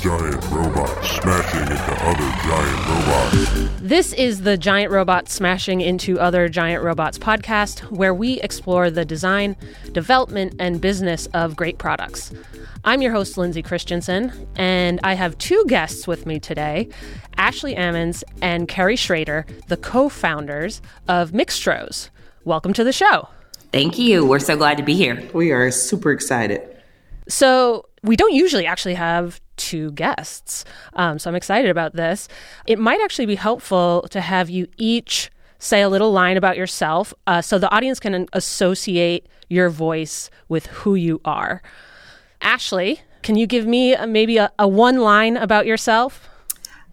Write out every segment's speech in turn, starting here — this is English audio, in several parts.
giant robots smashing into other giant robots. This is the Giant Robot Smashing into Other Giant Robots podcast, where we explore the design, development, and business of great products. I'm your host, Lindsay Christensen, and I have two guests with me today Ashley Ammons and Kerry Schrader, the co founders of Mixtroz. Welcome to the show. Thank you. We're so glad to be here. We are super excited. So, we don't usually actually have two guests. Um, so I'm excited about this. It might actually be helpful to have you each say a little line about yourself uh, so the audience can associate your voice with who you are. Ashley, can you give me a, maybe a, a one line about yourself?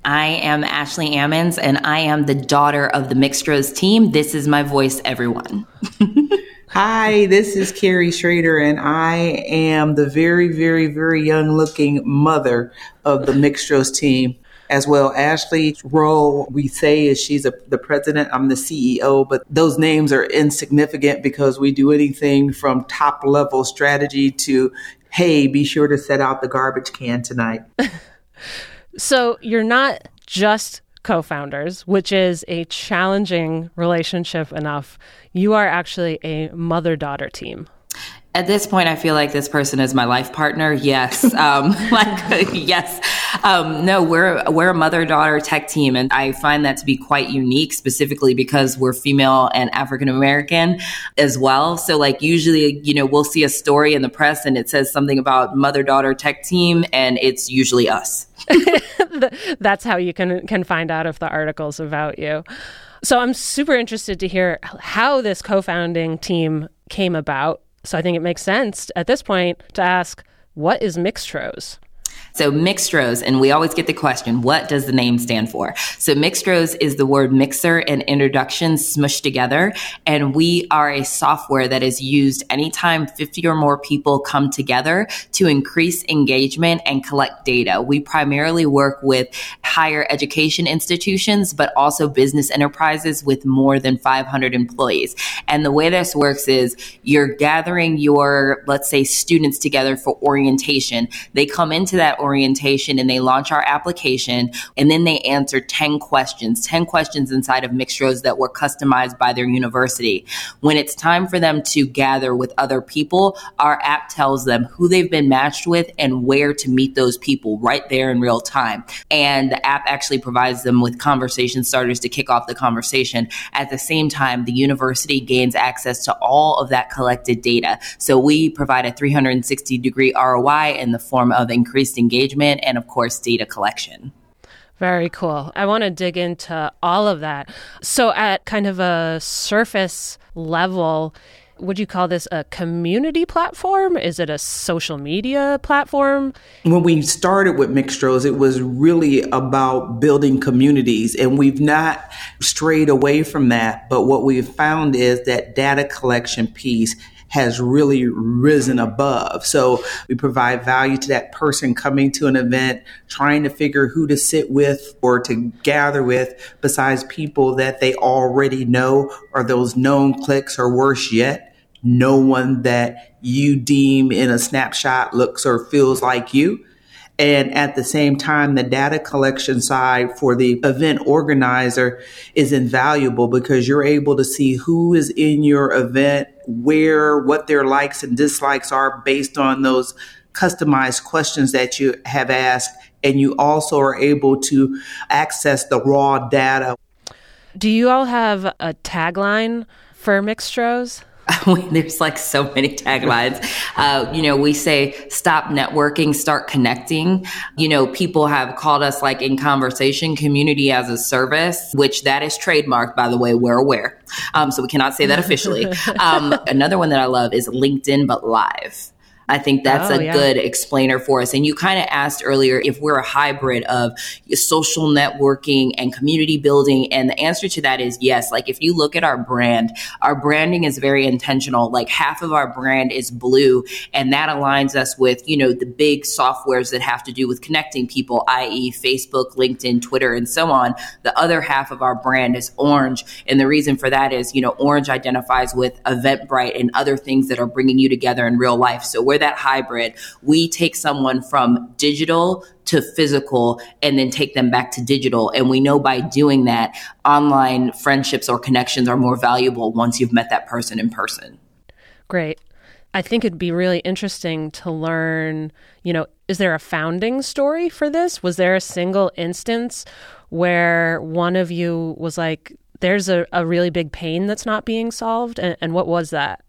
I am Ashley Ammons, and I am the daughter of the Mixtroz team. This is my voice, everyone. Hi, this is Kerry Schrader, and I am the very, very, very young looking mother of the Mixtroz team. As well, Ashley's role, we say, is she's a, the president, I'm the CEO, but those names are insignificant because we do anything from top level strategy to, hey, be sure to set out the garbage can tonight. so you're not just co founders, which is a challenging relationship enough. You are actually a mother daughter team. At this point, I feel like this person is my life partner. Yes, um, like yes. Um, no, we're we're a mother daughter tech team, and I find that to be quite unique, specifically because we're female and African American as well. So, like usually, you know, we'll see a story in the press and it says something about mother daughter tech team, and it's usually us. That's how you can can find out if the article's about you. So I'm super interested to hear how this co-founding team came about so I think it makes sense at this point to ask what is Mixtroz? So Mixtroz, and we always get the question, what does the name stand for? So Mixtroz is the word mixer and introduction smushed together. And we are a software that is used anytime 50 or more people come together to increase engagement and collect data. We primarily work with higher education institutions, but also business enterprises with more than 500 employees. And the way this works is you're gathering your, let's say, students together for orientation. They come into that orientation and they launch our application and then they answer 10 questions, 10 questions inside of Mixtroz that were customized by their university. When it's time for them to gather with other people, our app tells them who they've been matched with and where to meet those people right there in real time. And the app actually provides them with conversation starters to kick off the conversation. At the same time, the university gains access to all of that collected data. So we provide a 360 degree ROI in the form of increased engagement engagement, and of course, data collection. Very cool. I want to dig into all of that. So, at kind of a surface level, would you call this a community platform? Is it a social media platform? When we started with Mixtroz, it was really about building communities, and we've not strayed away from that. But what we've found is that data collection piece has really risen above. So we provide value to that person coming to an event, trying to figure who to sit with or to gather with besides people that they already know or those known clicks or worse yet, no one that you deem in a snapshot looks or feels like you. And at the same time, the data collection side for the event organizer is invaluable because you're able to see who is in your event, where, what their likes and dislikes are based on those customized questions that you have asked. And you also are able to access the raw data. Do you all have a tagline for Mixtroz? There's like so many taglines. Uh, you know, we say stop networking, start connecting. You know, people have called us like in conversation community as a service, which that is trademarked, by the way, we're aware. Um, so we cannot say that officially. Um, another one that I love is LinkedIn, but live. I think that's oh, a yeah. good explainer for us. And you kind of asked earlier if we're a hybrid of social networking and community building. And the answer to that is yes. Like if you look at our brand, our branding is very intentional. Like half of our brand is blue and that aligns us with, you know, the big softwares that have to do with connecting people, i.e. Facebook, LinkedIn, Twitter, and so on. The other half of our brand is orange. And the reason for that is, you know, orange identifies with Eventbrite and other things that are bringing you together in real life. So we're we're that hybrid. We take someone from digital to physical and then take them back to digital. And we know by doing that, online friendships or connections are more valuable once you've met that person in person. Great. I think it'd be really interesting to learn, you know, is there a founding story for this? Was there a single instance where one of you was like, there's a, a really big pain that's not being solved? And, and what was that?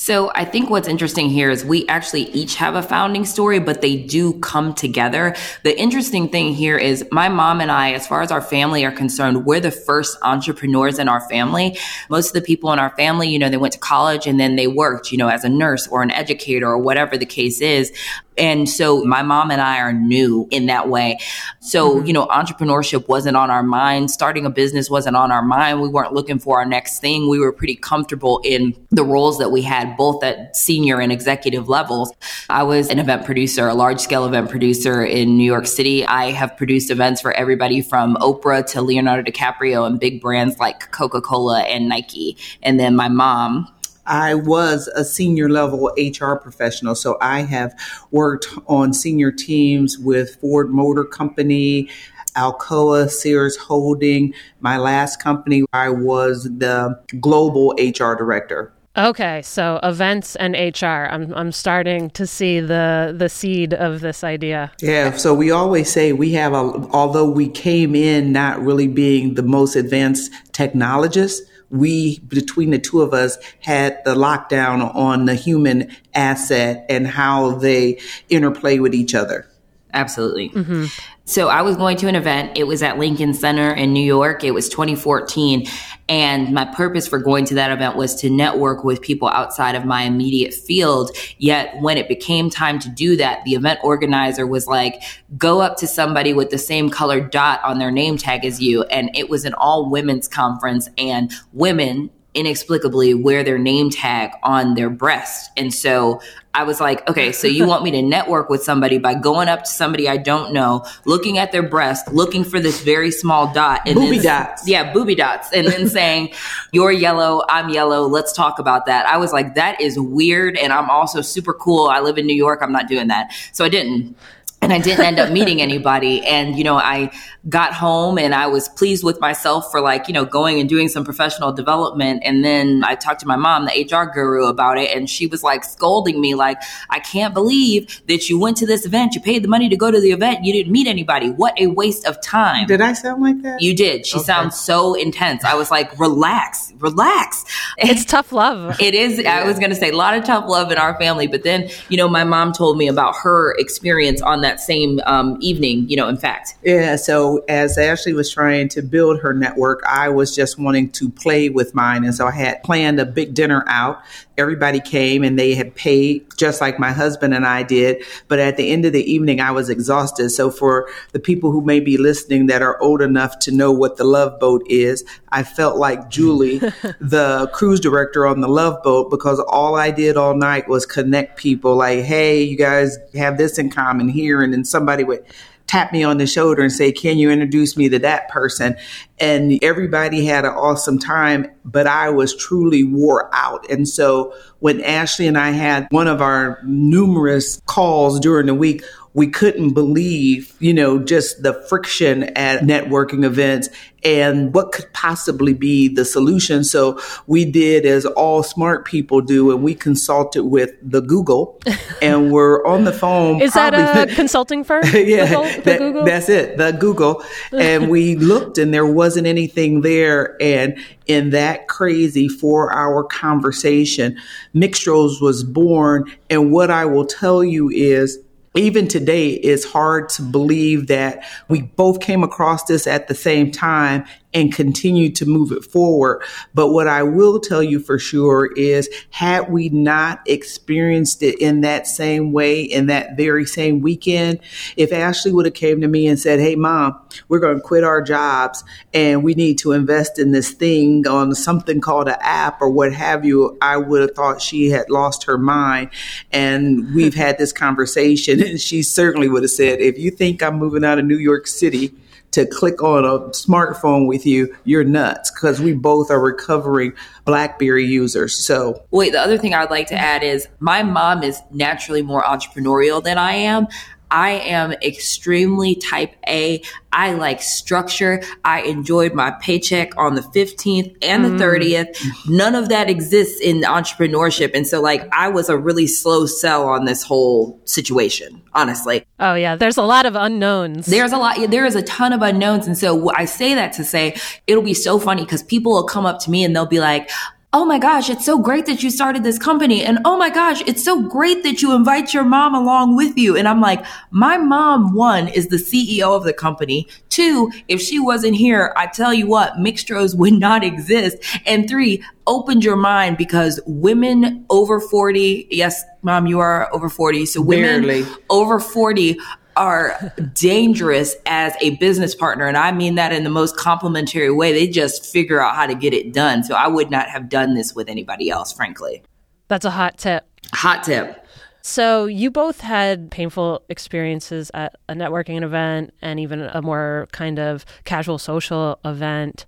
So I think what's interesting here is we actually each have a founding story, but they do come together. The interesting thing here is my mom and I, as far as our family are concerned, we're the first entrepreneurs in our family. Most of the people in our family, you know, they went to college and then they worked, you know, as a nurse or an educator or whatever the case is. And so my mom and I are new in that way. So, mm-hmm. you know, entrepreneurship wasn't on our mind. Starting a business wasn't on our mind. We weren't looking for our next thing. We were pretty comfortable in the roles that we had, both at senior and executive levels. I was an event producer, a large scale event producer in New York City. I have produced events for everybody from Oprah to Leonardo DiCaprio and big brands like Coca Cola and Nike. And then my mom, I was a senior level HR professional. So I have worked on senior teams with Ford Motor Company, Alcoa, Sears Holding. My last company, I was the global HR director. Okay, so events and HR. I'm I'm starting to see the the seed of this idea. Yeah, so we always say we have a although we came in not really being the most advanced technologists, we, between the two of us, had the lockdown on the human asset and how they interplay with each other. Absolutely. Mm-hmm. So I was going to an event. It was at Lincoln Center in New York. It was 2014. And my purpose for going to that event was to network with people outside of my immediate field. Yet when it became time to do that, the event organizer was like, go up to somebody with the same color dot on their name tag as you. And it was an all women's conference and women inexplicably wear their name tag on their breast. And so I was like, okay, so you want me to network with somebody by going up to somebody I don't know, looking at their breast, looking for this very small dot and booby then, dots. Yeah, booby dots. And then saying, You're yellow, I'm yellow, let's talk about that. I was like, that is weird. And I'm also super cool. I live in New York. I'm not doing that. So I didn't and I didn't end up meeting anybody. And, you know, I got home and I was pleased with myself for like, you know, going and doing some professional development. And then I talked to my mom, the HR guru, about it. And she was like scolding me, like, I can't believe that you went to this event. You paid the money to go to the event. You didn't meet anybody. What a waste of time. Did I sound like that? You did. She okay. sounds so intense. I was like, relax, relax. It's tough love. It is. Yeah. I was going to say a lot of tough love in our family. But then, you know, my mom told me about her experience on that that same um, evening, you know, in fact. Yeah. So as Ashley was trying to build her network, I was just wanting to play with mine. And so I had planned a big dinner out. Everybody came and they had paid just like my husband and I did. But at the end of the evening, I was exhausted. So for the people who may be listening that are old enough to know what the love boat is, I felt like Julie, the cruise director on the love boat, because all I did all night was connect people like, Hey, you guys have this in common here and then somebody would tap me on the shoulder and say, Can you introduce me to that person? And everybody had an awesome time, but I was truly wore out. And so when Ashley and I had one of our numerous calls during the week, we couldn't believe, you know, just the friction at networking events and what could possibly be the solution. So we did as all smart people do, and we consulted with the Google, and we're on the phone. Is that a consulting firm? yeah, the, the Google? that's it, the Google. and we looked, and there wasn't anything there. And in that crazy four-hour conversation, Mixtroz was born. And what I will tell you is even today, it's hard to believe that we both came across this at the same time and continue to move it forward. But what I will tell you for sure is had we not experienced it in that same way in that very same weekend, if Ashley would have came to me and said, Hey mom, we're going to quit our jobs and we need to invest in this thing on something called an app or what have you, I would have thought she had lost her mind. And we've had this conversation and she certainly would have said, if you think I'm moving out of New York City, to click on a smartphone with you, you're nuts because we both are recovering BlackBerry users. So, wait, the other thing I'd like to add is my mom is naturally more entrepreneurial than I am. I am extremely type A. I like structure. I enjoyed my paycheck on the 15th and the mm. 30th. None of that exists in entrepreneurship. And so, like, I was a really slow sell on this whole situation, honestly. Oh, yeah. There's a lot of unknowns. There's a lot. There is a ton of unknowns. And so, I say that to say it'll be so funny because people will come up to me and they'll be like, oh my gosh, it's so great that you started this company. And oh my gosh, it's so great that you invite your mom along with you. And I'm like, my mom, one, is the CEO of the company. Two, if she wasn't here, I tell you what, Mixtroz would not exist. And three, opened your mind because women over 40, yes, mom, you are over 40. So women Barely. over 40 are dangerous as a business partner. And I mean that in the most complimentary way. They just figure out how to get it done. So I would not have done this with anybody else, frankly. That's a hot tip. Hot tip. So you both had painful experiences at a networking event and even a more kind of casual social event.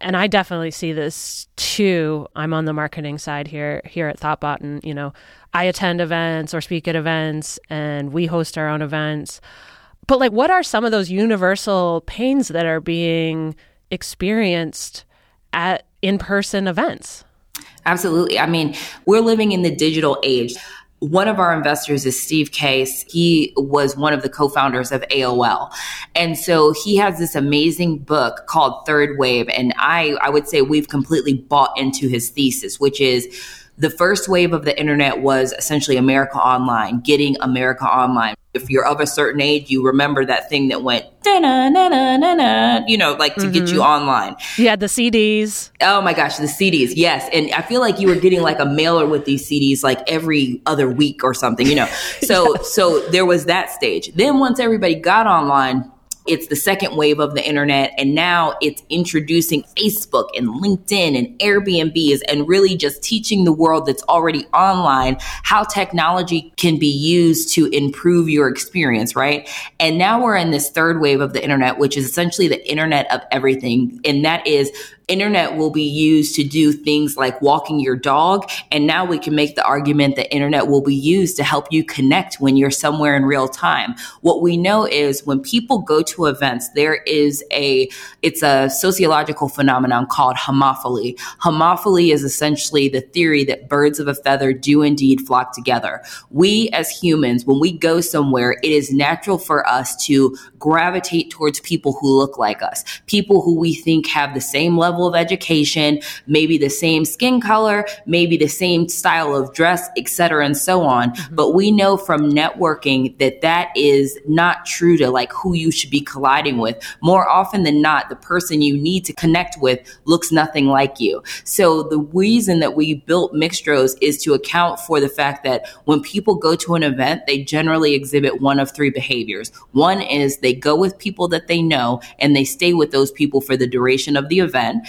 And I definitely see this too. I'm on the marketing side here here at Thoughtbot and you know, I attend events or speak at events and we host our own events. But like what are some of those universal pains that are being experienced at in-person events? Absolutely. I mean, we're living in the digital age. One of our investors is Steve Case. He was one of the co-founders of AOL. And so he has this amazing book called Third Wave. And I, I would say we've completely bought into his thesis, which is the first wave of the internet was essentially America Online, getting America Online. If you're of a certain age, you remember that thing that went, you know, like to mm-hmm. get you mm-hmm. online. Yeah, the CDs. Oh my gosh, the CDs. Yes. And I feel like you were getting like a mailer with these CDs like every other week or something, you know. So, yeah. so there was that stage. Then once everybody got online, it's the second wave of the internet. And now it's introducing Facebook and LinkedIn and Airbnbs and really just teaching the world that's already online how technology can be used to improve your experience, right? And now we're in this third wave of the internet, which is essentially the internet of everything. And that is internet will be used to do things like walking your dog. And now we can make the argument that internet will be used to help you connect when you're somewhere in real time. What we know is when people go to events, there is a, it's a sociological phenomenon called homophily. Homophily is essentially the theory that birds of a feather do indeed flock together. We as humans, when we go somewhere, it is natural for us to gravitate towards people who look like us, people who we think have the same level level of education, maybe the same skin color, maybe the same style of dress, et cetera, and so on. Mm-hmm. But we know from networking that that is not true to like who you should be colliding with. More often than not, the person you need to connect with looks nothing like you. So the reason that we built Mixtroz is to account for the fact that when people go to an event, they generally exhibit one of three behaviors. One is they go with people that they know and they stay with those people for the duration of the event.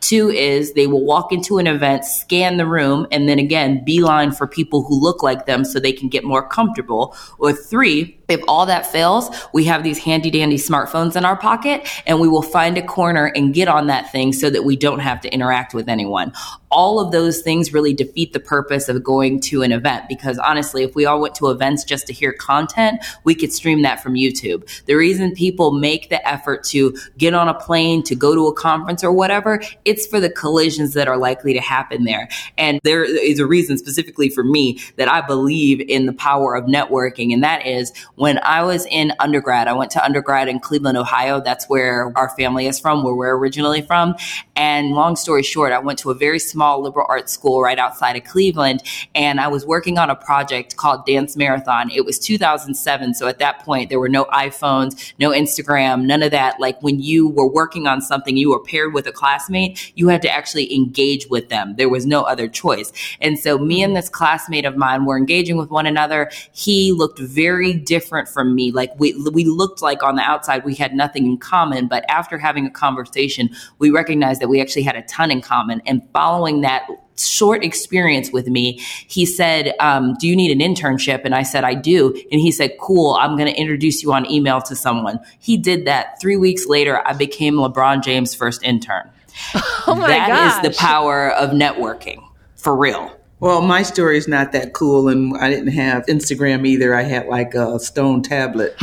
Two is they will walk into an event, scan the room, and then again, beeline for people who look like them so they can get more comfortable. Or three, if all that fails, we have these handy dandy smartphones in our pocket and we will find a corner and get on that thing so that we don't have to interact with anyone. All of those things really defeat the purpose of going to an event because honestly, if we all went to events just to hear content, we could stream that from YouTube. The reason people make the effort to get on a plane, to go to a conference or whatever, it's for the collisions that are likely to happen there. And there is a reason specifically for me that I believe in the power of networking. And that is when I was in undergrad, I went to undergrad in Cleveland, Ohio. That's where our family is from, where we're originally from. And long story short, I went to a very small liberal arts school right outside of Cleveland. And I was working on a project called Dance Marathon. It was 2007. So at that point, there were no iPhones, no Instagram, none of that. Like when you were working on something, you were paired with a classmate, you had to actually engage with them. There was no other choice. And so me and this classmate of mine were engaging with one another. He looked very different different from me. Like we we looked like on the outside we had nothing in common, but after having a conversation, we recognized that we actually had a ton in common. And following that short experience with me. He said, um, Do you need an internship? And I said, I do. And he said, Cool, I'm going to introduce you on email to someone. He did that. Three weeks later, I became LeBron James' first intern. Oh my That gosh. is the power of networking for real. Well, my story is not that cool, and I didn't have Instagram either. I had like a stone tablet.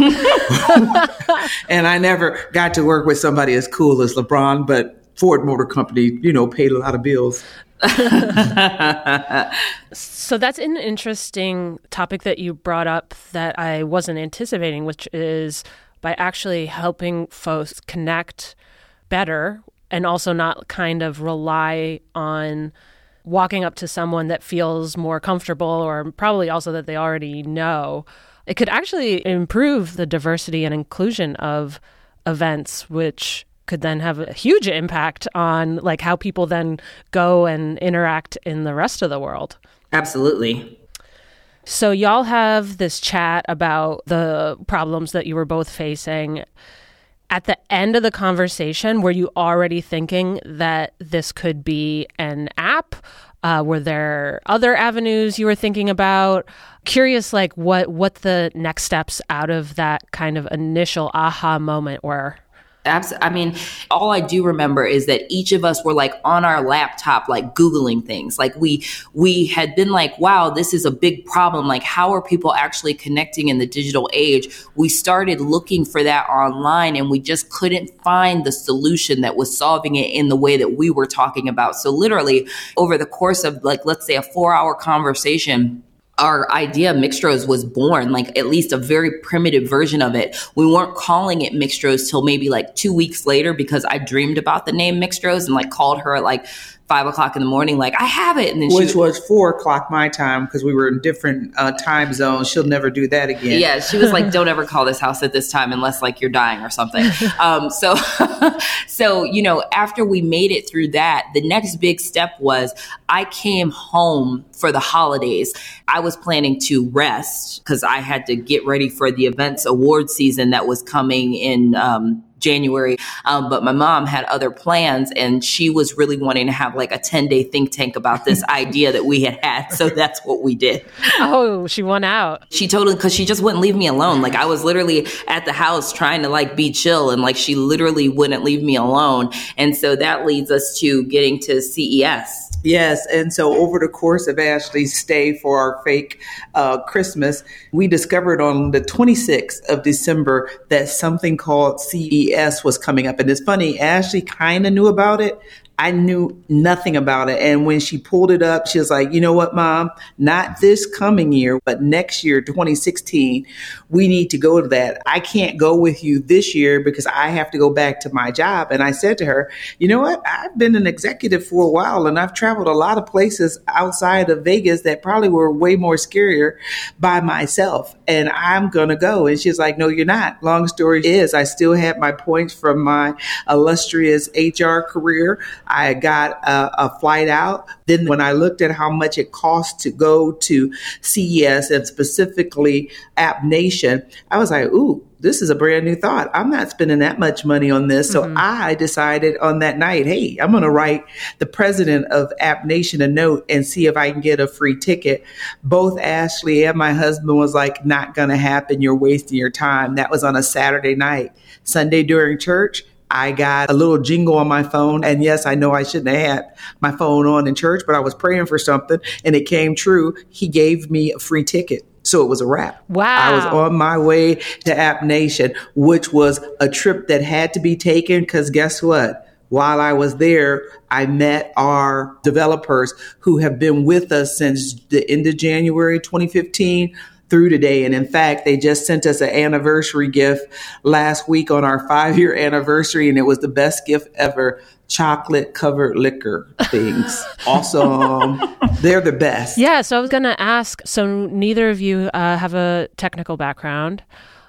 and I never got to work with somebody as cool as LeBron, but Ford Motor Company, you know, paid a lot of bills. So that's an interesting topic that you brought up that I wasn't anticipating, which is by actually helping folks connect better and also not kind of rely on walking up to someone that feels more comfortable or probably also that they already know. It could actually improve the diversity and inclusion of events, which could then have a huge impact on like how people then go and interact in the rest of the world. Absolutely. So y'all have this chat about the problems that you were both facing. At the end of the conversation, were you already thinking that this could be an app? Uh, were there other avenues you were thinking about? Curious, like what what the next steps out of that kind of initial aha moment were. I mean, all I do remember is that each of us were like on our laptop, like Googling things. Like we, we had been like, wow, this is a big problem. Like, how are people actually connecting in the digital age? We started looking for that online and we just couldn't find the solution that was solving it in the way that we were talking about. So literally over the course of like, let's say a four hour conversation, our idea Mixtroz was born, like at least a very primitive version of it. We weren't calling it Mixtroz till maybe like two weeks later because I dreamed about the name Mixtroz and like called her like five o'clock in the morning, like, I have it. And then Which she was four o'clock my time because we were in different uh, time zones. She'll never do that again. Yeah, she was like, "Don't ever call this house at this time unless like you're dying or something." Um, so, so you know, after we made it through that, the next big step was I came home for the holidays. I was planning to rest because I had to get ready for the events award season that was coming in. Um, January. Um, but my mom had other plans and she was really wanting to have like a 10 day think tank about this idea that we had had. So that's what we did. Oh, she won out. She totally, cause she just wouldn't leave me alone. Like I was literally at the house trying to like be chill and like she literally wouldn't leave me alone. And so that leads us to getting to CES. Yes, and so over the course of Ashley's stay for our fake uh, Christmas, we discovered on the 26th of December that something called CES was coming up. And it's funny, Ashley kind of knew about it. I knew nothing about it. And when she pulled it up, she was like, you know what, mom? Not this coming year, but next year, 2016, we need to go to that. I can't go with you this year because I have to go back to my job. And I said to her, you know what? I've been an executive for a while and I've traveled a lot of places outside of Vegas that probably were way more scarier by myself. And I'm going to go. And she's like, no, you're not. Long story is, I still had my points from my illustrious HR career. I got a, a, flight out. Then when I looked at how much it cost to go to CES and specifically App Nation, I was like, ooh, this is a brand new thought. I'm not spending that much money on this. So mm-hmm. I decided on that night, hey, I'm going to write the president of App Nation a note and see if I can get a free ticket. Both Ashley and my husband was like, not going to happen. You're wasting your time. That was on a Saturday night. Sunday during church, I got a little jingle on my phone. And yes, I know I shouldn't have had my phone on in church, but I was praying for something and it came true. He gave me a free ticket. So it was a wrap. Wow. I was on my way to App Nation, which was a trip that had to be taken because guess what? While I was there, I met our developers who have been with us since the end of January 2015 through today. And in fact, they just sent us an anniversary gift last week on our five year anniversary, and it was the best gift ever chocolate covered liquor things. awesome. They're the best. Yeah. So I was going to ask so neither of you uh, have a technical background.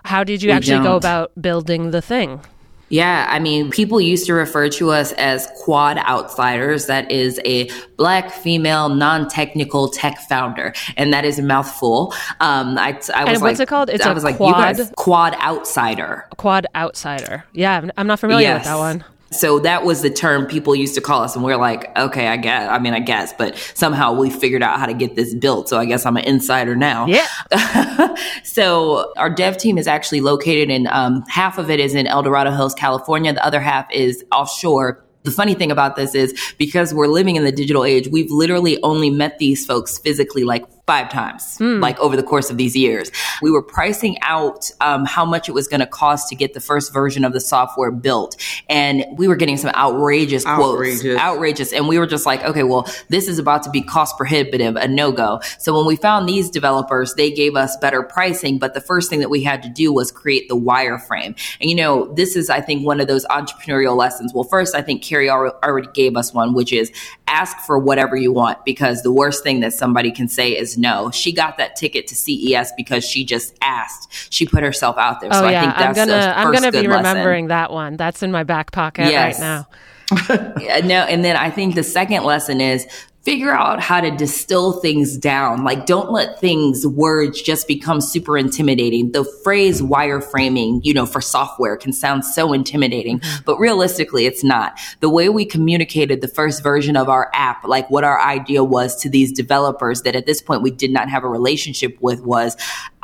How did you We actually go don't. about building the thing? Yeah, I mean, people used to refer to us as quad outsiders. That is a black female non-technical tech founder, and that is a mouthful. Um, I, I was And like, what's it called? It's I a was like, quad- you guys, quad outsider. Quad outsider. Yeah, I'm- I'm not familiar with that one. So that was the term people used to call us. And we are like, okay, I guess. I mean, I guess, but somehow we figured out how to get this built. So I guess I'm an insider now. Yeah. so our dev team is actually located in, um, half of it is in El Dorado Hills, California. The other half is offshore the funny thing about this is because we're living in the digital age, we've literally only met these folks physically like five times, mm. like over the course of these years. We were pricing out um, how much it was going to cost to get the first version of the software built. And we were getting some outrageous, outrageous quotes, outrageous. And we were just like, okay, well, this is about to be cost prohibitive, a no go. So when we found these developers, they gave us better pricing. But the first thing that we had to do was create the wireframe. And you know, this is, I think, one of those entrepreneurial lessons. Well, first, I think Kerry already gave us one, which is ask for whatever you want because the worst thing that somebody can say is no. She got that ticket to CES because she just asked. She put herself out there. Oh, so yeah. I think that's I'm gonna, I'm gonna be remembering lesson. that one. That's in my back pocket yes. right now. no, and then I think the second lesson is figure out how to distill things down. Like, don't let things, words just become super intimidating. The phrase wireframing, you know, for software can sound so intimidating, mm-hmm. but realistically, it's not. The way we communicated the first version of our app, like what our idea was to these developers that at this point we did not have a relationship with was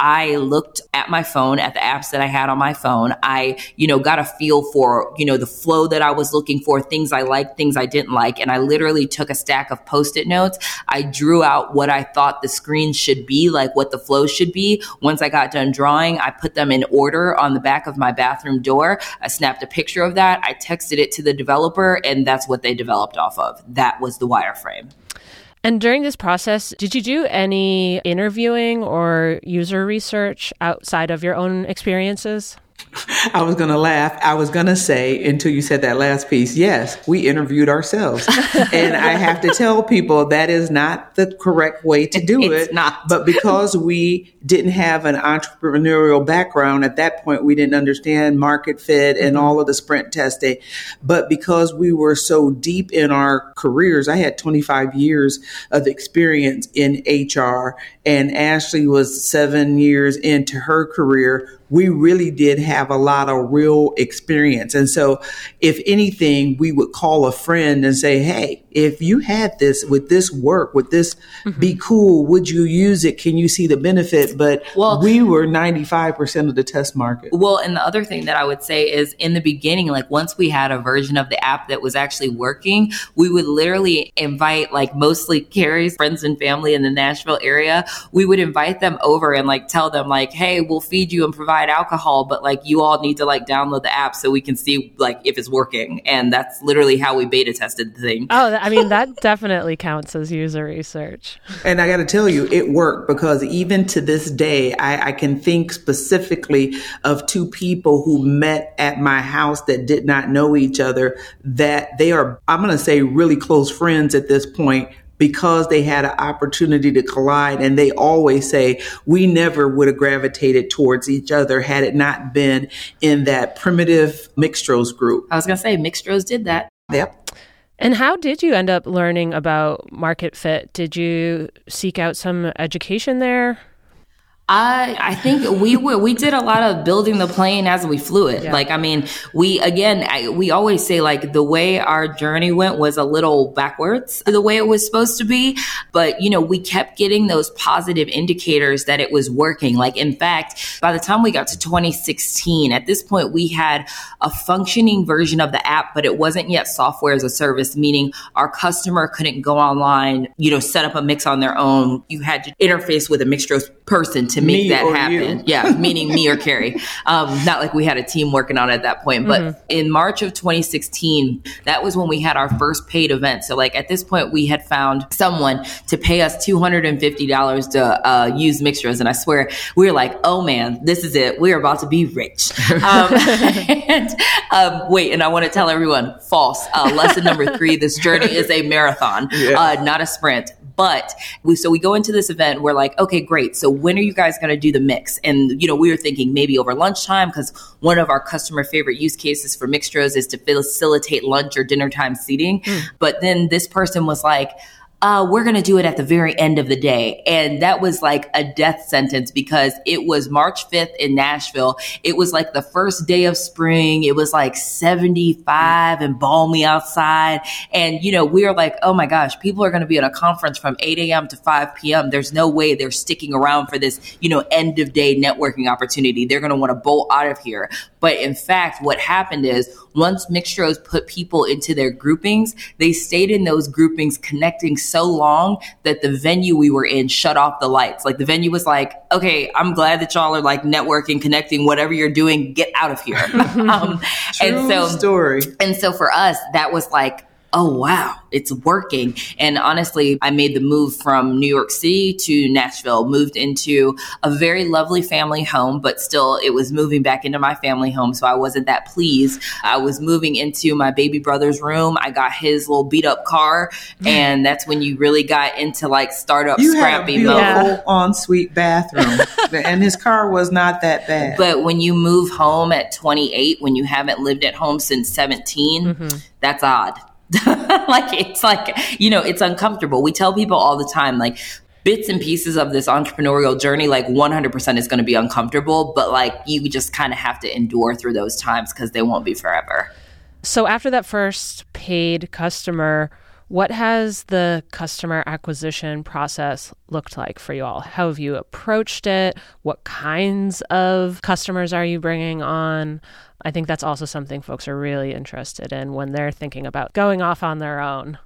I looked at my phone, at the apps that I had on my phone. I, you know, got a feel for, you know, the flow that I was looking for, things I liked, things I didn't like. And I literally took a stack of post it notes. I drew out what I thought the screen should be, like what the flow should be. Once I got done drawing, I put them in order on the back of my bathroom door. I snapped a picture of that. I texted it to the developer and that's what they developed off of. That was the wireframe. And during this process, did you do any interviewing or user research outside of your own experiences? I was going to laugh. I was going to say until you said that last piece, yes, we interviewed ourselves. and I have to tell people that is not the correct way to do it's it. not. But because we didn't have an entrepreneurial background at that point, we didn't understand market fit and mm-hmm. all of the sprint testing. But because we were so deep in our careers, I had 25 years of experience in HR and Ashley was seven years into her career we really did have a lot of real experience. And so, if anything, we would call a friend and say, Hey, if you had this with this work, would this mm-hmm. be cool? Would you use it? Can you see the benefit? But well, we were 95% of the test market. Well, and the other thing that I would say is in the beginning, like once we had a version of the app that was actually working, we would literally invite like mostly Kerry's friends and family in the Nashville area. We would invite them over and like tell them like, Hey, we'll feed you and provide provide alcohol, but like you all need to like download the app so we can see like if it's working. And that's literally how we beta tested the thing. Oh, I mean, that definitely counts as user research. And I got to tell you, it worked because even to this day, I, I can think specifically of two people who met at my house that did not know each other, that they are, I'm going to say, really close friends at this point because they had an opportunity to collide. And they always say, we never would have gravitated towards each other had it not been in that primitive Mixtroz group. I was going to say, Mixtroz did that. Yep. And how did you end up learning about market fit? Did you seek out some education there? I I think we were we did a lot of building the plane as we flew it. Yeah. Like I mean, we again I, we always say like the way our journey went was a little backwards the way it was supposed to be, but you know we kept getting those positive indicators that it was working. Like in fact, by the time we got to 2016, at this point we had a functioning version of the app, but it wasn't yet software as a service, meaning our customer couldn't go online, you know, set up a mix on their own. You had to interface with a Mixtroz person to make that happen. You. yeah, meaning me or Kerry. Um, not like we had a team working on it at that point, but mm-hmm. in March of 2016, that was when we had our first paid event. So like at this point, we had found someone to pay us $250 to uh, use Mixtroz, and I swear we were like, oh man, this is it. We're about to be rich. Um, and um, wait, and I want to tell everyone, false. Uh, lesson number three: this journey is a marathon, yeah. uh, not a sprint. But we, so we go into this event, we're like, okay, great. So when are you guys going to do the mix? And, you know, we were thinking maybe over lunchtime because one of our customer favorite use cases for Mixtroz is to facilitate lunch or dinner time seating. Mm. But then this person was like, uh, we're going to do it at the very end of the day. And that was like a death sentence because it was March 5th in Nashville. It was like the first day of spring. It was like 75 and balmy outside. And, you know, we were like, oh my gosh, people are going to be at a conference from 8 a.m. to 5 p.m. There's no way they're sticking around for this, you know, end of day networking opportunity. They're going to want to bolt out of here. But in fact, what happened is once Mixtroz put people into their groupings, they stayed in those groupings connecting so long that the venue we were in shut off the lights. Like the venue was like, okay, I'm glad that y'all are like networking, connecting, whatever you're doing, get out of here. um, and so story. And so for us, that was like, oh, wow, it's working. And honestly, I made the move from New York City to Nashville, moved into a very lovely family home, but still it was moving back into my family home. So I wasn't that pleased. I was moving into my baby brother's room. I got his little beat up car. And that's when you really got into like startup you scrappy had a mode. ensuite bathroom. and his car was not that bad. But when you move home at 28, when you haven't lived at home since 17, mm-hmm. that's odd. like it's like, you know, it's uncomfortable. We tell people all the time, like, bits and pieces of this entrepreneurial journey, like 100% is going to be uncomfortable, but like you just kind of have to endure through those times because they won't be forever. So after that first paid customer, what has the customer acquisition process looked like for you all? How have you approached it? What kinds of customers are you bringing on? I think that's also something folks are really interested in when they're thinking about going off on their own.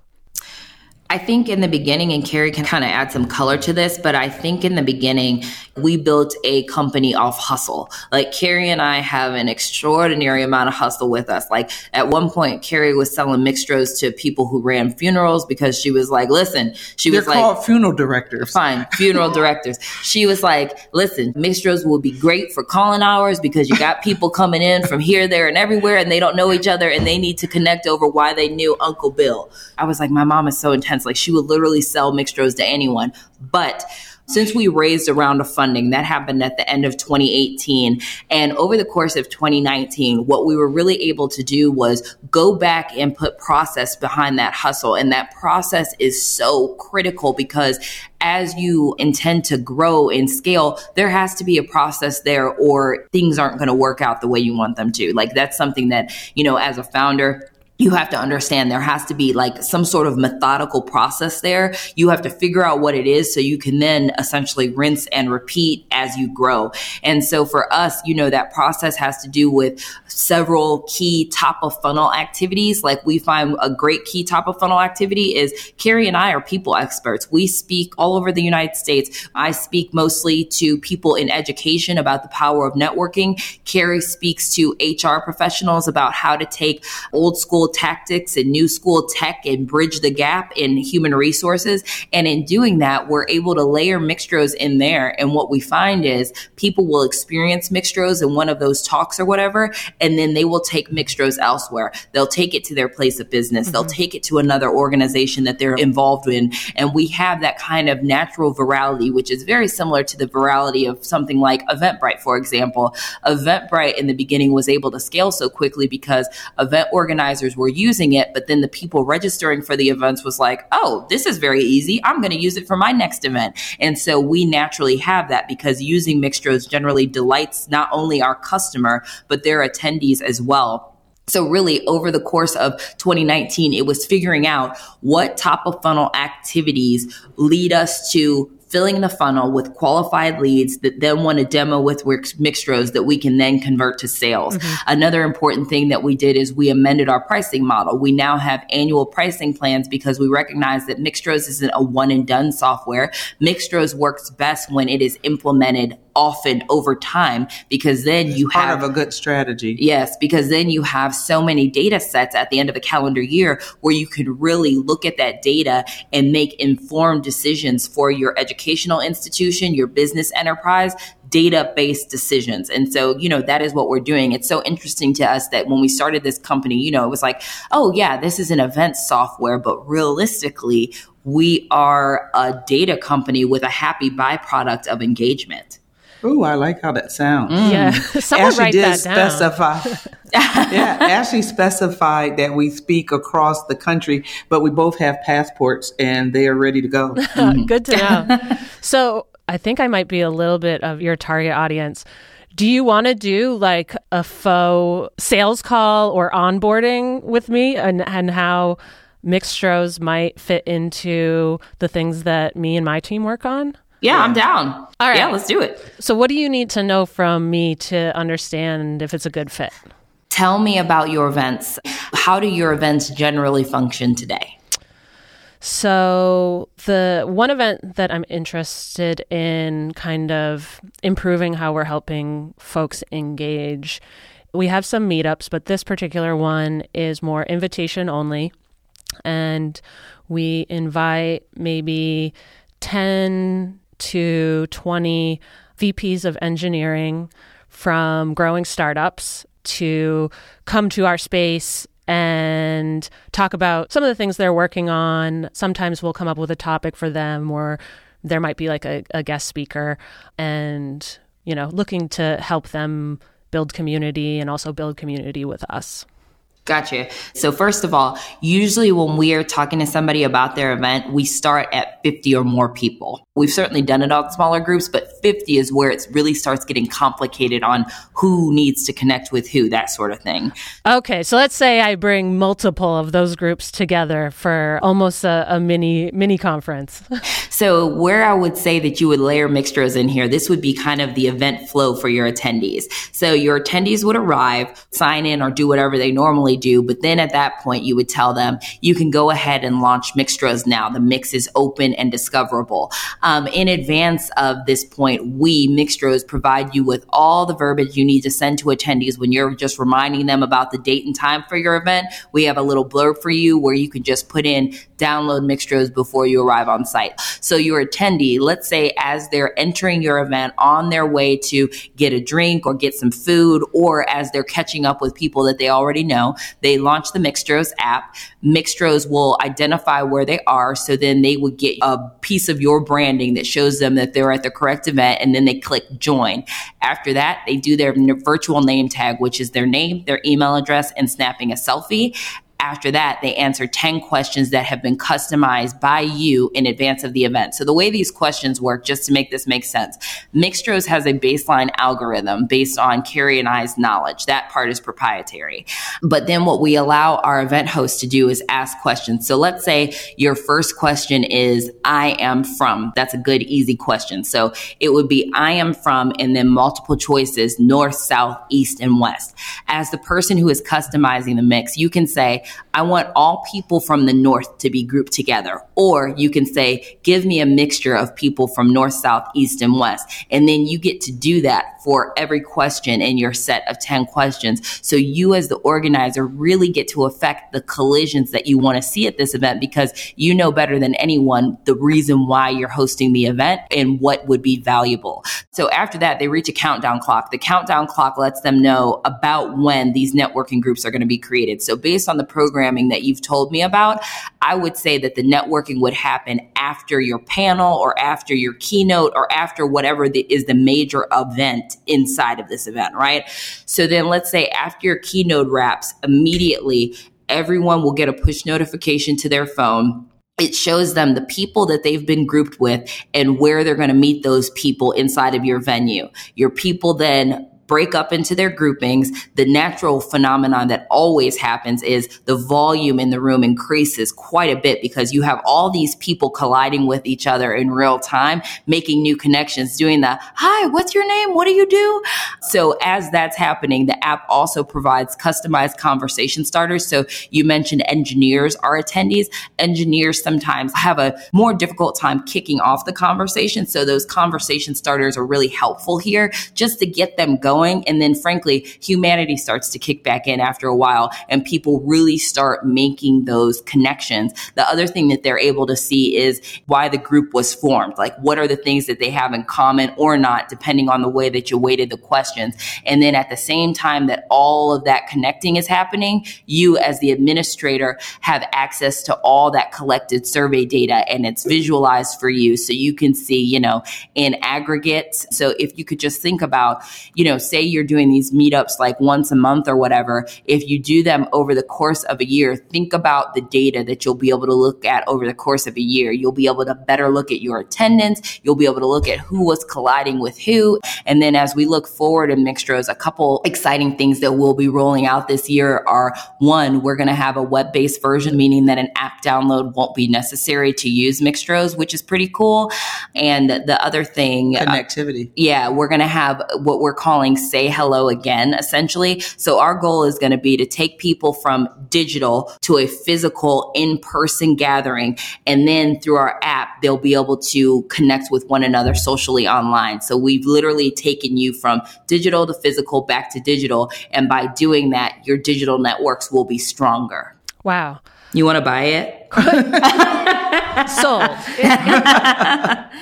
I think in the beginning, and Kerry can kind of add some color to this, but I think in the beginning, we built a company off hustle. Like Kerry and I have an extraordinary amount of hustle with us. Like at one point, Kerry was selling mixtroz to people who ran funerals because she was like, listen, she They're was called like, funeral directors. Fine, funeral directors. She was like, listen, mixtroz will be great for calling hours because you got people coming in from here, there, and everywhere, and they don't know each other and they need to connect over why they knew Uncle Bill. I was like, my mom is so intense. Like she would literally sell mixtroz to anyone. But since we raised a round of funding, that happened at the end of 2018. And over the course of 2019, what we were really able to do was go back and put process behind that hustle. And that process is so critical because as you intend to grow and scale, there has to be a process there or things aren't going to work out the way you want them to. Like that's something that, you know, as a founder, you have to understand there has to be like some sort of methodical process there. You have to figure out what it is so you can then essentially rinse and repeat as you grow. And so for us, you know, that process has to do with several key top of funnel activities. Like we find a great key top of funnel activity is Kerry and I are people experts. We speak all over the United States. I speak mostly to people in education about the power of networking. Kerry speaks to HR professionals about how to take old school tactics and new school tech and bridge the gap in human resources. And in doing that, we're able to layer Mixtroz in there. And what we find is people will experience Mixtroz in one of those talks or whatever, and then they will take Mixtroz elsewhere. They'll take it to their place of business. Mm-hmm. They'll take it to another organization that they're involved in. And we have that kind of natural virality, which is very similar to the virality of something like Eventbrite, for example. Eventbrite in the beginning was able to scale so quickly because event organizers were using it, but then the people registering for the events was like, oh, this is very easy. I'm going to use it for my next event. And so we naturally have that because using Mixtroz generally delights not only our customer, but their attendees as well. So really over the course of 2019, it was figuring out what top of funnel activities lead us to filling the funnel with qualified leads that then want to demo with Mixtroz that we can then convert to sales. Mm-hmm. Another important thing that we did is we amended our pricing model. We now have annual pricing plans because we recognize that Mixtroz isn't a one and done software. Mixtroz works best when it is implemented often over time because then you part have of a good strategy. Yes, because then you have so many data sets at the end of a calendar year where you can really look at that data and make informed decisions for your educational institution, your business enterprise data based decisions. And so, you know, that is what we're doing. It's so interesting to us that when we started this company, you know, it was like, oh, yeah, this is an event software, but realistically, we are a data company with a happy byproduct of engagement. Oh, I like how that sounds. Mm. Yeah, someone Ashley write did that down. specify. yeah, Ashley specified that we speak across the country, but we both have passports and they are ready to go. Good to know. so I think I might be a little bit of your target audience. Do you want to do like a faux sales call or onboarding with me and, and how Mixtroz might fit into the things that me and my team work on? Yeah, I'm down. All right. Yeah, let's do it. So, what do you need to know from me to understand if it's a good fit? Tell me about your events. How do your events generally function today? So, the one event that I'm interested in kind of improving how we're helping folks engage, we have some meetups, but this particular one is more invitation only. And we invite maybe 10 to 20 VPs of engineering from growing startups to come to our space and talk about some of the things they're working on. Sometimes we'll come up with a topic for them, or there might be like a, a guest speaker, and you know, looking to help them build community and also build community with us. Gotcha. So first of all, usually when we are talking to somebody about their event, we start at 50 or more people. We've certainly done it on smaller groups, but 50 is where it really starts getting complicated on who needs to connect with who, that sort of thing. Okay, so let's say I bring multiple of those groups together for almost a, a mini mini conference. so where I would say that you would layer Mixtroz in here, this would be kind of the event flow for your attendees. So your attendees would arrive, sign in or do whatever they normally do, but then at that point you would tell them you can go ahead and launch Mixtroz now. The mix is open and discoverable. Um, in advance of this point, we, Mixtroz, provide you with all the verbiage you need to send to attendees when you're just reminding them about the date and time for your event. We have a little blurb for you where you can just put in download Mixtroz before you arrive on site. So your attendee, let's say as they're entering your event on their way to get a drink or get some food, or as they're catching up with people that they already know, they launch the Mixtroz app. Mixtroz will identify where they are. So then they would get a piece of your brand branding that shows them that they're at the correct event, and then they click join. After that, they do their virtual name tag, which is their name, their email address, and snapping a selfie after that, they answer 10 questions that have been customized by you in advance of the event. So the way these questions work, just to make this make sense, Mixtroz has a baseline algorithm based on Kerry and I's knowledge. That part is proprietary. But then what we allow our event host to do is ask questions. So let's say your first question is, I am from. That's a good, easy question. So it would be, I am from, and then multiple choices, north, south, east, and west. As the person who is customizing the mix, you can say, I want all people from the North to be grouped together. Or you can say, give me a mixture of people from North, South, East, and West. And then you get to do that for every question in your set of 10 questions. So you as the organizer really get to affect the collisions that you want to see at this event because you know better than anyone the reason why you're hosting the event and what would be valuable. So after that, they reach a countdown clock. The countdown clock lets them know about when these networking groups are going to be created. So based on the programming that you've told me about, I would say that the networking would happen after your panel or after your keynote or after whatever the, is the major event inside of this event, right? So then let's say after your keynote wraps, immediately everyone will get a push notification to their phone it shows them the people that they've been grouped with and where they're going to meet those people inside of your venue. Your people then break up into their groupings, the natural phenomenon that always happens is the volume in the room increases quite a bit because you have all these people colliding with each other in real time, making new connections, doing the, hi, what's your name? What do you do? So as that's happening, the app also provides customized conversation starters. So you mentioned engineers are attendees. Engineers sometimes have a more difficult time kicking off the conversation. So those conversation starters are really helpful here just to get them going going. And then frankly, humanity starts to kick back in after a while and people really start making those connections. The other thing that they're able to see is why the group was formed. Like what are the things that they have in common or not, depending on the way that you weighted the questions. And then at the same time that all of that connecting is happening, you as the administrator have access to all that collected survey data and it's visualized for you. So you can see, you know, in aggregate. So if you could just think about, you know, say you're doing these meetups like once a month or whatever, if you do them over the course of a year, think about the data that you'll be able to look at over the course of a year. You'll be able to better look at your attendance. You'll be able to look at who was colliding with who. And then as we look forward in Mixtroz, a couple exciting things that we'll be rolling out this year are one, we're going to have a web based version, meaning that an app download won't be necessary to use Mixtroz, which is pretty cool. And the other thing, connectivity. Uh, yeah, we're going to have what we're calling say hello again, essentially. So our goal is going to be to take people from digital to a physical in person gathering. And then through our app, they'll be able to connect with one another socially online. So we've literally taken you from digital to physical back to digital. And by doing that, your digital networks will be stronger. Wow. You want to buy it? Sold.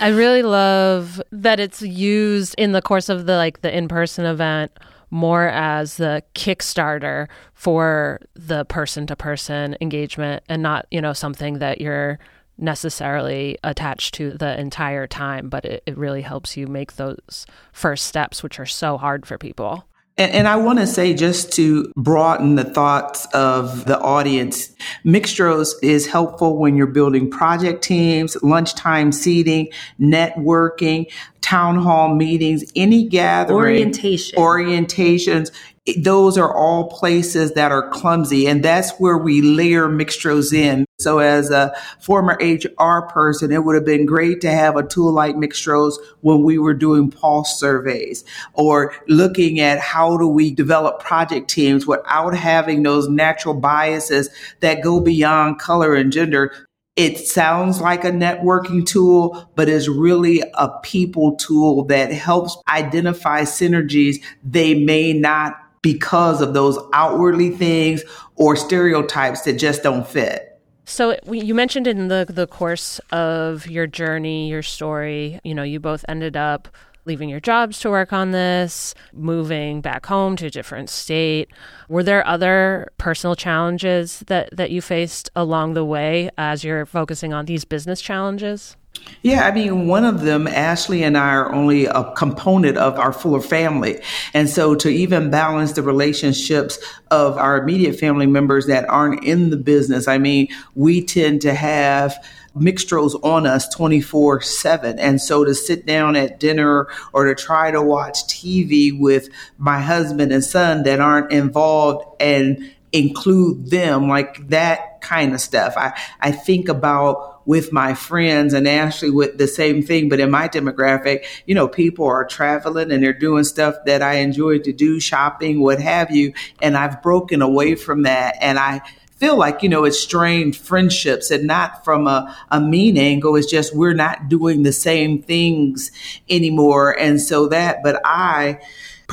I really love that it's used in the course of the like the in-person event more as the kickstarter for the person-to-person engagement and not, you know, something that you're necessarily attached to the entire time, but it, it really helps you make those first steps, which are so hard for people. And, and, I want to say, just to broaden the thoughts of the audience, Mixtroz is helpful when you're building project teams, lunchtime seating, networking, town hall meetings, any gathering, orientation, orientations those are all places that are clumsy and that's where we layer mixtroz in. So as a former HR person, it would have been great to have a tool like mixtroz when we were doing pulse surveys or looking at how do we develop project teams without having those natural biases that go beyond color and gender. It sounds like a networking tool, but is really a people tool that helps identify synergies they may not because of those outwardly things or stereotypes that just don't fit. So you mentioned in the the course of your journey, your story, you know, you both ended up leaving your jobs to work on this, moving back home to a different state. Were there other personal challenges that that you faced along the way as you're focusing on these business challenges? Yeah, I mean, one of them, Ashley and I are only a component of our fuller family. And so to even balance the relationships of our immediate family members that aren't in the business, I mean, we tend to have mixtroz on us 24 7. And so to sit down at dinner or to try to watch TV with my husband and son that aren't involved and include them, like that kind of stuff. I, I think about with my friends and actually with the same thing, but in my demographic, you know, people are traveling and they're doing stuff that I enjoy to do, shopping, what have you. And I've broken away from that. And I, feel like, you know, it's strained friendships and not from a, a mean angle. It's just we're not doing the same things anymore. And so that, but I,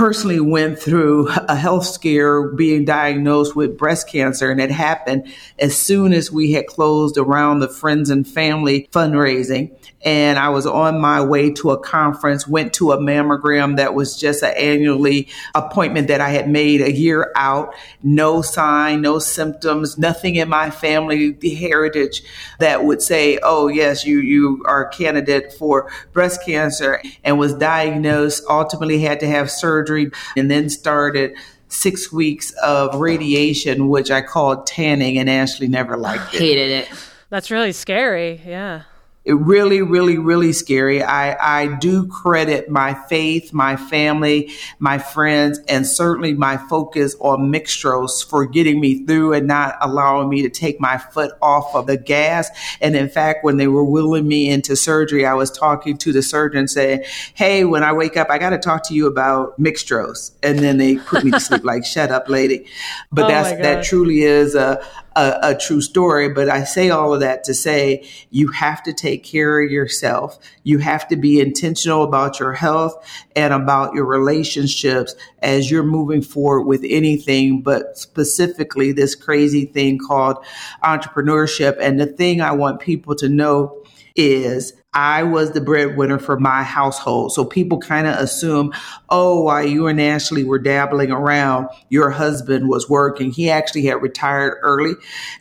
personally went through a health scare being diagnosed with breast cancer and it happened as soon as we had closed around the friends and family fundraising and I was on my way to a conference, went to a mammogram that was just an annually appointment that I had made a year out. No sign, no symptoms, nothing in my family the heritage that would say, oh, yes, you, you are a candidate for breast cancer and was diagnosed, ultimately had to have surgery and then started six weeks of radiation, which I called tanning, and Ashley never liked it. Hated it. That's really scary. Yeah it really, really, really scary. I, I do credit my faith, my family, my friends, and certainly my focus on Mixtroz for getting me through and not allowing me to take my foot off of the gas. And in fact, when they were wheeling me into surgery, I was talking to the surgeon saying, Hey, when I wake up, I got to talk to you about Mixtroz. And then they put me to sleep like, shut up, lady. But oh that's, that truly is a, a, a, true story, but I say all of that to say you have to take care of yourself. You have to be intentional about your health and about your relationships as you're moving forward with anything, but specifically this crazy thing called entrepreneurship. And the thing I want people to know is I was the breadwinner for my household. So people kind of assume, oh, while you and Ashley were dabbling around, your husband was working. He actually had retired early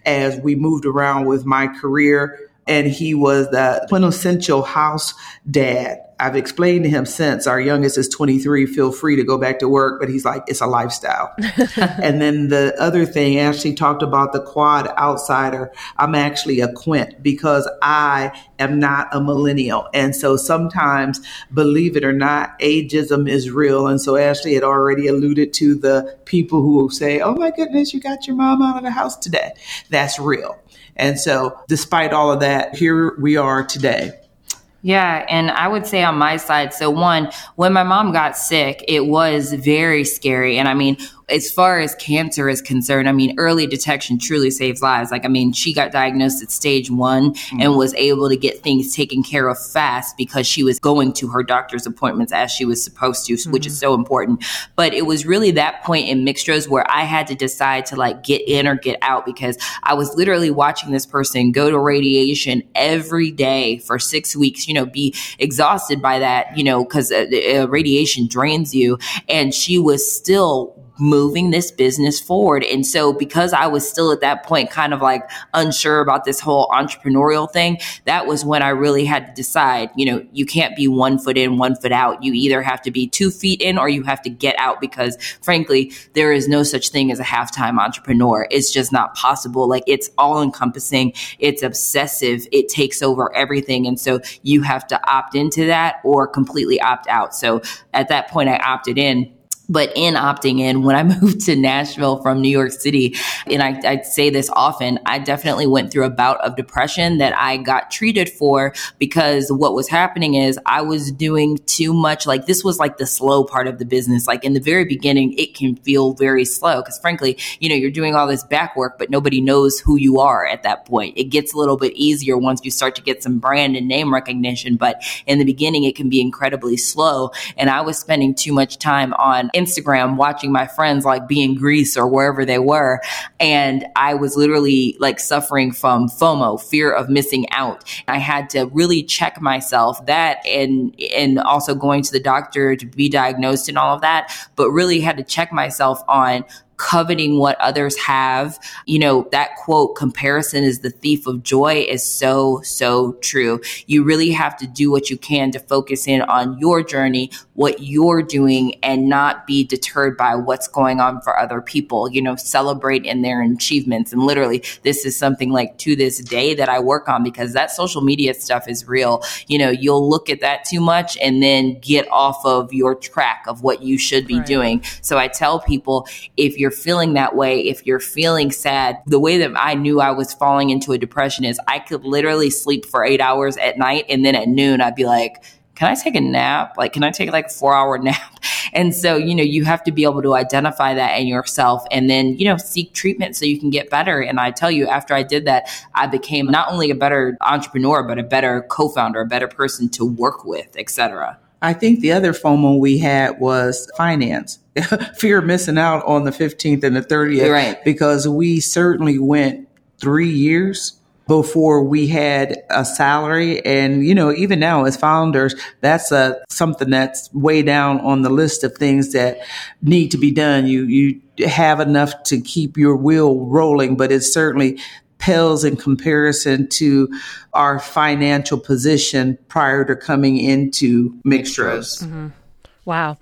as we moved around with my career. And he was the quintessential house dad I've explained to him since our youngest is 23, feel free to go back to work, but he's like, it's a lifestyle. and then the other thing, Ashley talked about the quad outsider. I'm actually a quint because I am not a millennial. And so sometimes, believe it or not, ageism is real. And so Ashley had already alluded to the people who will say, oh my goodness, you got your mom out of the house today. That's real. And so despite all of that, here we are today. Yeah, and I would say on my side, so one, when my mom got sick, it was very scary. And I mean, as far as cancer is concerned, I mean, early detection truly saves lives. Like, I mean, she got diagnosed at stage one mm-hmm. and was able to get things taken care of fast because she was going to her doctor's appointments as she was supposed to, mm-hmm. which is mm-hmm. so important. But it was really that point in Mixtroz where I had to decide to like get in or get out because I was literally watching this person go to radiation every day for six weeks, you know, be exhausted by that, you know, because uh, uh, radiation drains you. And she was still moving this business forward. And so because I was still at that point kind of like unsure about this whole entrepreneurial thing, that was when I really had to decide, you know, you can't be one foot in, one foot out. You either have to be two feet in or you have to get out because frankly, there is no such thing as a halftime entrepreneur. It's just not possible. Like it's all encompassing. It's obsessive. It takes over everything. And so you have to opt into that or completely opt out. So at that point, I opted in but in opting in, when I moved to Nashville from New York City, and I, I, say this often, I definitely went through a bout of depression that I got treated for because what was happening is I was doing too much. Like this was like the slow part of the business. Like in the very beginning, it can feel very slow because frankly, you know, you're doing all this back work, but nobody knows who you are at that point. It gets a little bit easier once you start to get some brand and name recognition. But in the beginning, it can be incredibly slow. And I was spending too much time on Instagram watching my friends like be in Greece or wherever they were. And I was literally like suffering from FOMO, fear of missing out. I had to really check myself that and, and also going to the doctor to be diagnosed and all of that, but really had to check myself on coveting what others have. You know, that quote, comparison is the thief of joy is so, so true. You really have to do what you can to focus in on your journey, what you're doing, and not be deterred by what's going on for other people. You know, celebrate in their achievements. And literally, this is something like to this day that I work on because that social media stuff is real. You know, you'll look at that too much and then get off of your track of what you should be right. doing. So I tell people if you're you're feeling that way, if you're feeling sad, the way that I knew I was falling into a depression is I could literally sleep for eight hours at night. And then at noon, I'd be like, can I take a nap? Like, can I take like a four hour nap? And so, you know, you have to be able to identify that in yourself and then, you know, seek treatment so you can get better. And I tell you, after I did that, I became not only a better entrepreneur, but a better co-founder, a better person to work with, etc. I think the other FOMO we had was finance. Fear of missing out on the 15th and the 30th. Right. Because we certainly went three years before we had a salary. And, you know, even now as founders, that's a, something that's way down on the list of things that need to be done. You, you have enough to keep your wheel rolling, but it's certainly pales in comparison to our financial position prior to coming into Mixtroz. Mm-hmm. Wow.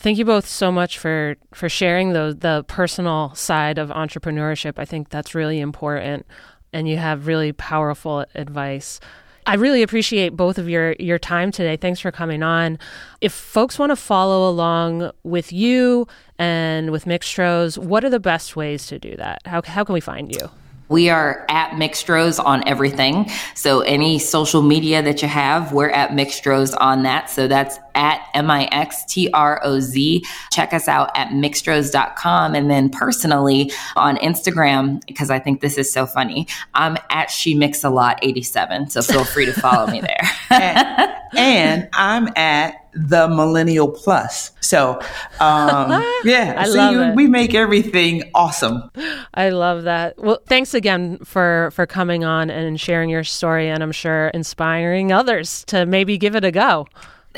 Thank you both so much for for sharing the the personal side of entrepreneurship. I think that's really important and you have really powerful advice. I really appreciate both of your your time today. Thanks for coming on. If folks want to follow along with you and with Mixtroz, what are the best ways to do that? How how can we find you? We are at Mixtroz on everything. So any social media that you have, we're at Mixtroz on that. So that's at M-I-X-T-R-O-Z. Check us out at mixtroz.com. And then personally on Instagram, because I think this is so funny, I'm at She Mix a Lot 87. So feel free to follow me there. and, and I'm at the millennial plus. So, um, yeah, I love it. we make everything awesome. I love that. Well, thanks again for for coming on and sharing your story, and I'm sure inspiring others to maybe give it a go.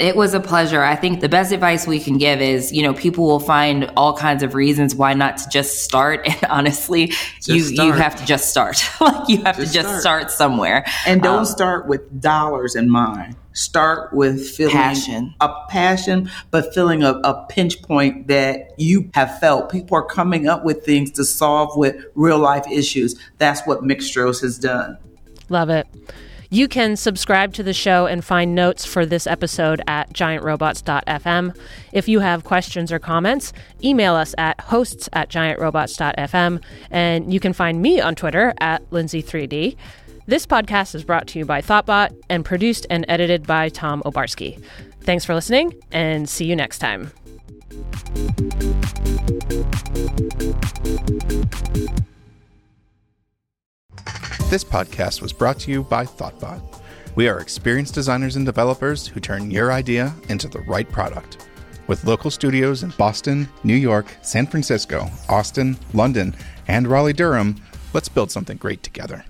It was a pleasure. I think the best advice we can give is, you know, people will find all kinds of reasons why not to just start. And honestly, just you start. you have to just start. like you have just to just start. start. somewhere. And don't um, start with dollars in mind. Start with feeling passion. a passion, but feeling a, a pinch point that you have felt. People are coming up with things to solve with real life issues. That's what Mixtroz has done. Love it. You can subscribe to the show and find notes for this episode at giantrobots.fm. If you have questions or comments, email us at hosts at giantrobots.fm. And you can find me on Twitter at Lindsey3D. This podcast is brought to you by Thoughtbot and produced and edited by Tom Obarski. Thanks for listening and see you next time. This podcast was brought to you by Thoughtbot. We are experienced designers and developers who turn your idea into the right product. With local studios in Boston, New York, San Francisco, Austin, London, and Raleigh Durham, let's build something great together.